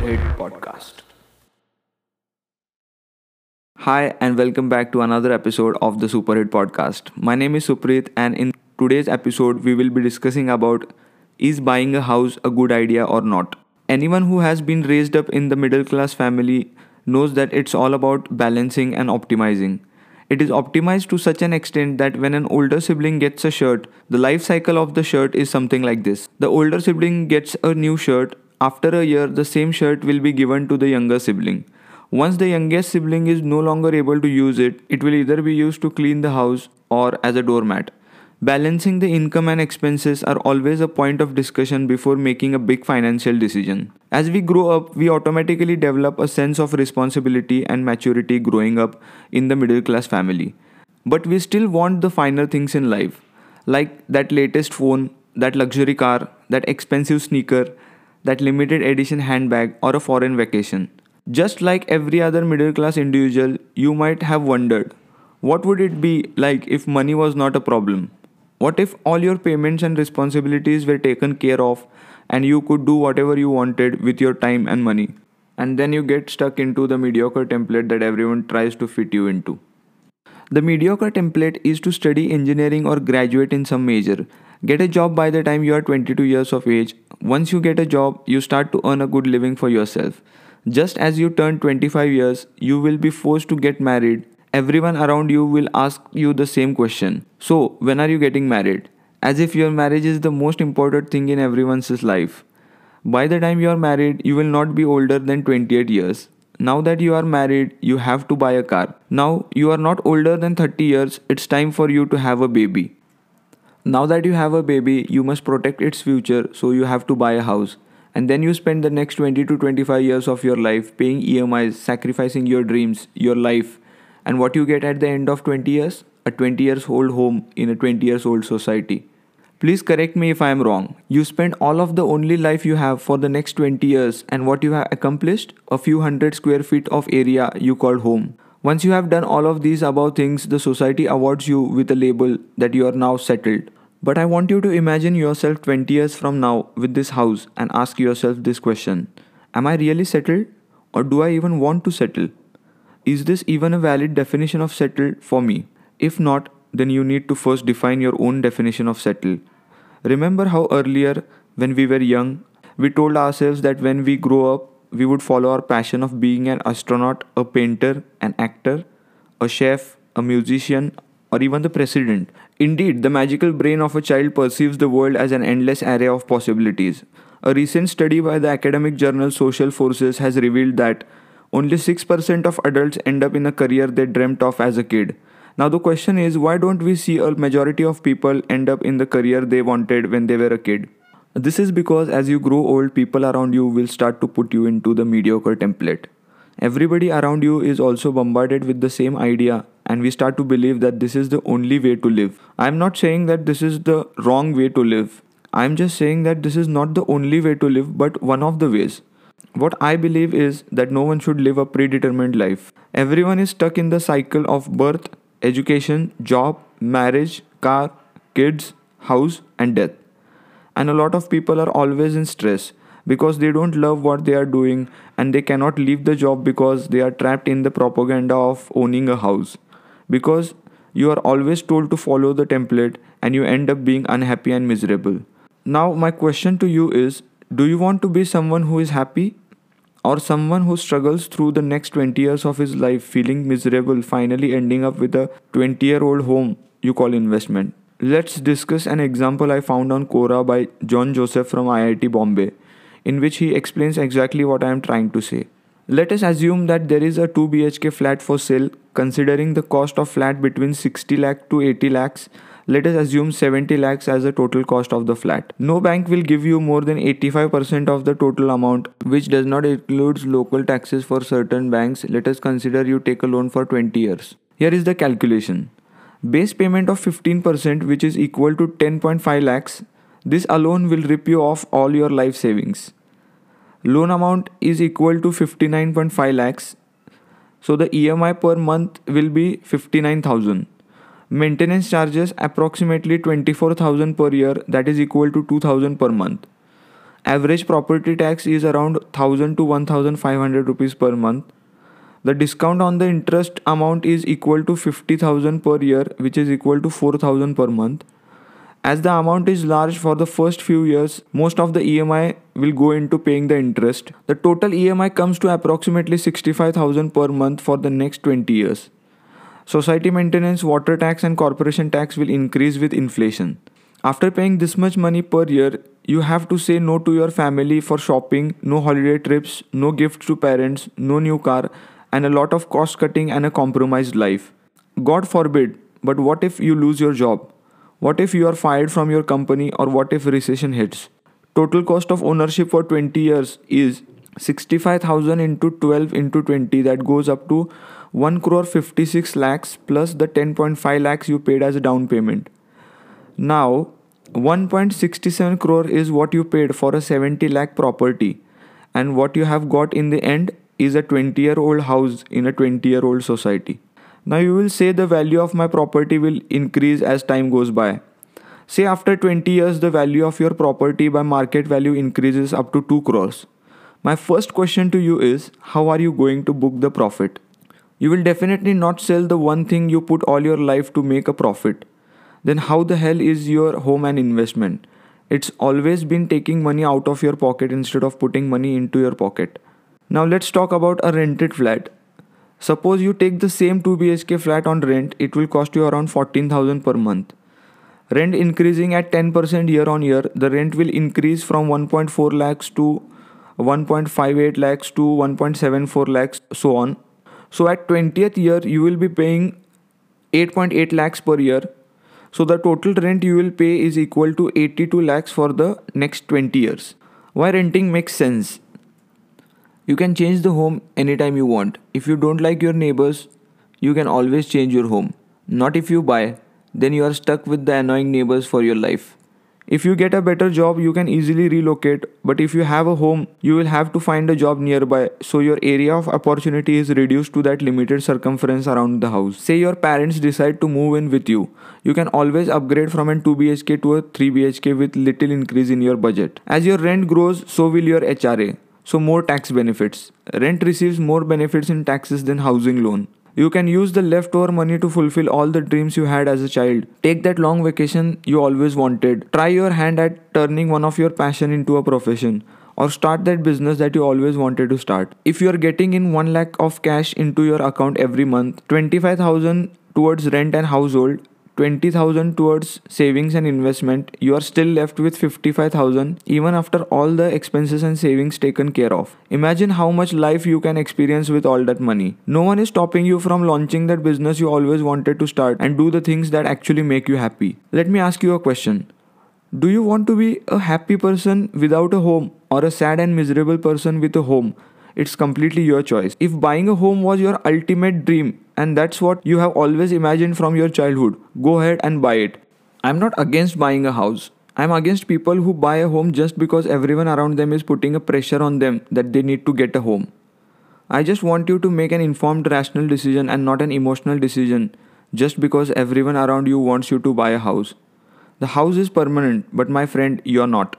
Podcast. Hi, and welcome back to another episode of the Superhit Podcast. My name is Supreet, and in today's episode, we will be discussing about is buying a house a good idea or not. Anyone who has been raised up in the middle class family knows that it's all about balancing and optimizing. It is optimized to such an extent that when an older sibling gets a shirt, the life cycle of the shirt is something like this. The older sibling gets a new shirt, after a year, the same shirt will be given to the younger sibling. Once the youngest sibling is no longer able to use it, it will either be used to clean the house or as a doormat. Balancing the income and expenses are always a point of discussion before making a big financial decision. As we grow up, we automatically develop a sense of responsibility and maturity growing up in the middle class family. But we still want the finer things in life, like that latest phone, that luxury car, that expensive sneaker, that limited edition handbag, or a foreign vacation. Just like every other middle class individual, you might have wondered what would it be like if money was not a problem? What if all your payments and responsibilities were taken care of and you could do whatever you wanted with your time and money? And then you get stuck into the mediocre template that everyone tries to fit you into. The mediocre template is to study engineering or graduate in some major. Get a job by the time you are 22 years of age. Once you get a job, you start to earn a good living for yourself. Just as you turn 25 years, you will be forced to get married everyone around you will ask you the same question So, when are you getting married? As if your marriage is the most important thing in everyone's life. By the time you are married, you will not be older than 28 years. Now that you are married, you have to buy a car. Now you are not older than 30 years, it's time for you to have a baby. Now that you have a baby, you must protect its future, so you have to buy a house. And then you spend the next 20 to 25 years of your life paying EMIs, sacrificing your dreams, your life, and what you get at the end of 20 years? A 20 years old home in a 20 years old society. Please correct me if I am wrong. You spend all of the only life you have for the next 20 years, and what you have accomplished? A few hundred square feet of area you call home. Once you have done all of these above things, the society awards you with a label that you are now settled. But I want you to imagine yourself 20 years from now with this house and ask yourself this question Am I really settled? Or do I even want to settle? Is this even a valid definition of settled for me? If not, then you need to first define your own definition of settled. Remember how earlier, when we were young, we told ourselves that when we grow up, we would follow our passion of being an astronaut, a painter, an actor, a chef, a musician, or even the president. Indeed, the magical brain of a child perceives the world as an endless array of possibilities. A recent study by the academic journal Social Forces has revealed that only 6% of adults end up in a career they dreamt of as a kid. Now, the question is why don't we see a majority of people end up in the career they wanted when they were a kid? This is because as you grow old, people around you will start to put you into the mediocre template. Everybody around you is also bombarded with the same idea, and we start to believe that this is the only way to live. I'm not saying that this is the wrong way to live. I'm just saying that this is not the only way to live, but one of the ways. What I believe is that no one should live a predetermined life. Everyone is stuck in the cycle of birth, education, job, marriage, car, kids, house, and death. And a lot of people are always in stress because they don't love what they are doing and they cannot leave the job because they are trapped in the propaganda of owning a house. Because you are always told to follow the template and you end up being unhappy and miserable. Now, my question to you is do you want to be someone who is happy or someone who struggles through the next 20 years of his life feeling miserable finally ending up with a 20 year old home you call investment let's discuss an example i found on quora by john joseph from iit bombay in which he explains exactly what i am trying to say let us assume that there is a 2 bhk flat for sale considering the cost of flat between 60 lakh to 80 lakhs let us assume 70 lakhs as the total cost of the flat. No bank will give you more than 85% of the total amount, which does not include local taxes for certain banks. Let us consider you take a loan for 20 years. Here is the calculation. Base payment of 15% which is equal to 10.5 lakhs. This alone will rip you off all your life savings. Loan amount is equal to 59.5 lakhs. So the EMI per month will be 59,000 Maintenance charges approximately 24,000 per year that is equal to 2000 per month. average property tax is around 1000 to 1500 rupees per month. The discount on the interest amount is equal to 50000 per year which is equal to 4000 per month. As the amount is large for the first few years, most of the EMI will go into paying the interest. The total EMI comes to approximately 65000 per month for the next 20 years. Society maintenance, water tax and corporation tax will increase with inflation. After paying this much money per year, you have to say no to your family for shopping, no holiday trips, no gifts to parents, no new car, and a lot of cost cutting and a compromised life. God forbid, but what if you lose your job? What if you are fired from your company or what if recession hits? Total cost of ownership for 20 years is 65,000 into 12 into 20 that goes up to 1 crore 56 lakhs plus the 10.5 lakhs you paid as a down payment. Now, 1.67 crore is what you paid for a 70 lakh property, and what you have got in the end is a 20 year old house in a 20 year old society. Now, you will say the value of my property will increase as time goes by. Say, after 20 years, the value of your property by market value increases up to 2 crores. My first question to you is how are you going to book the profit? You will definitely not sell the one thing you put all your life to make a profit then how the hell is your home an investment? It's always been taking money out of your pocket instead of putting money into your pocket. Now let's talk about a rented flat. Suppose you take the same 2 BHK flat on rent, it will cost you around 14000 per month. Rent increasing at 10% year on year, the rent will increase from 1.4 lakhs to 1.58 lakhs to 1.74 lakhs so on. So at 20th year you will be paying 8.8 lakhs per year so the total rent you will pay is equal to 82 lakhs for the next 20 years. Why renting makes sense? You can change the home anytime you want. If you don't like your neighbors, you can always change your home. Not if you buy, then you are stuck with the annoying neighbors for your life. If you get a better job, you can easily relocate, but if you have a home, you will have to find a job nearby, so your area of opportunity is reduced to that limited circumference around the house. Say your parents decide to move in with you. You can always upgrade from a 2 BHK to a 3 BHK with little increase in your budget. As your rent grows, so will your HRA. So more tax benefits. Rent receives more benefits in taxes than housing loan. You can use the leftover money to fulfill all the dreams you had as a child. Take that long vacation you always wanted. Try your hand at turning one of your passion into a profession or start that business that you always wanted to start. If you are getting in 1 lakh of cash into your account every month, 25,000 towards rent and household 20000 towards savings and investment you are still left with 55000 even after all the expenses and savings taken care of. Imagine how much life you can experience with all that money. No one is stopping you from launching that business you always wanted to start and do the things that actually make you happy. Let me ask you a question. Do you want to be a happy person without a home or a sad and miserable person with a home? It's completely your choice. If buying a home was your ultimate dream and that's what you have always imagined from your childhood, go ahead and buy it. I'm not against buying a house. I'm against people who buy a home just because everyone around them is putting a pressure on them that they need to get a home. I just want you to make an informed, rational decision and not an emotional decision just because everyone around you wants you to buy a house. The house is permanent, but my friend, you're not.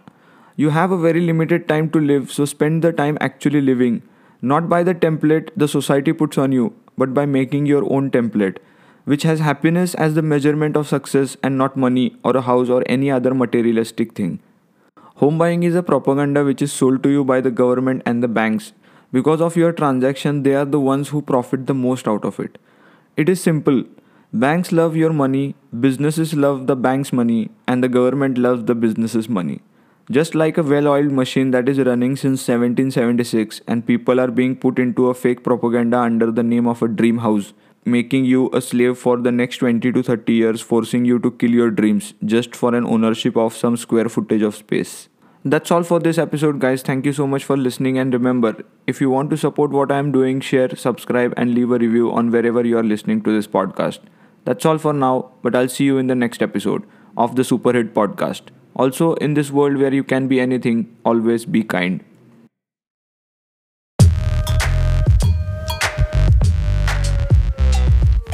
You have a very limited time to live, so spend the time actually living, not by the template the society puts on you, but by making your own template, which has happiness as the measurement of success and not money or a house or any other materialistic thing. Home buying is a propaganda which is sold to you by the government and the banks. Because of your transaction, they are the ones who profit the most out of it. It is simple. Banks love your money, businesses love the bank's money, and the government loves the business's money. Just like a well oiled machine that is running since 1776 and people are being put into a fake propaganda under the name of a dream house, making you a slave for the next 20 to 30 years, forcing you to kill your dreams just for an ownership of some square footage of space. That's all for this episode, guys. Thank you so much for listening. And remember, if you want to support what I am doing, share, subscribe, and leave a review on wherever you are listening to this podcast. That's all for now, but I'll see you in the next episode of the Superhit Podcast. Also, in this world where you can be anything, always be kind.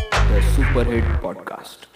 The Superhit Podcast.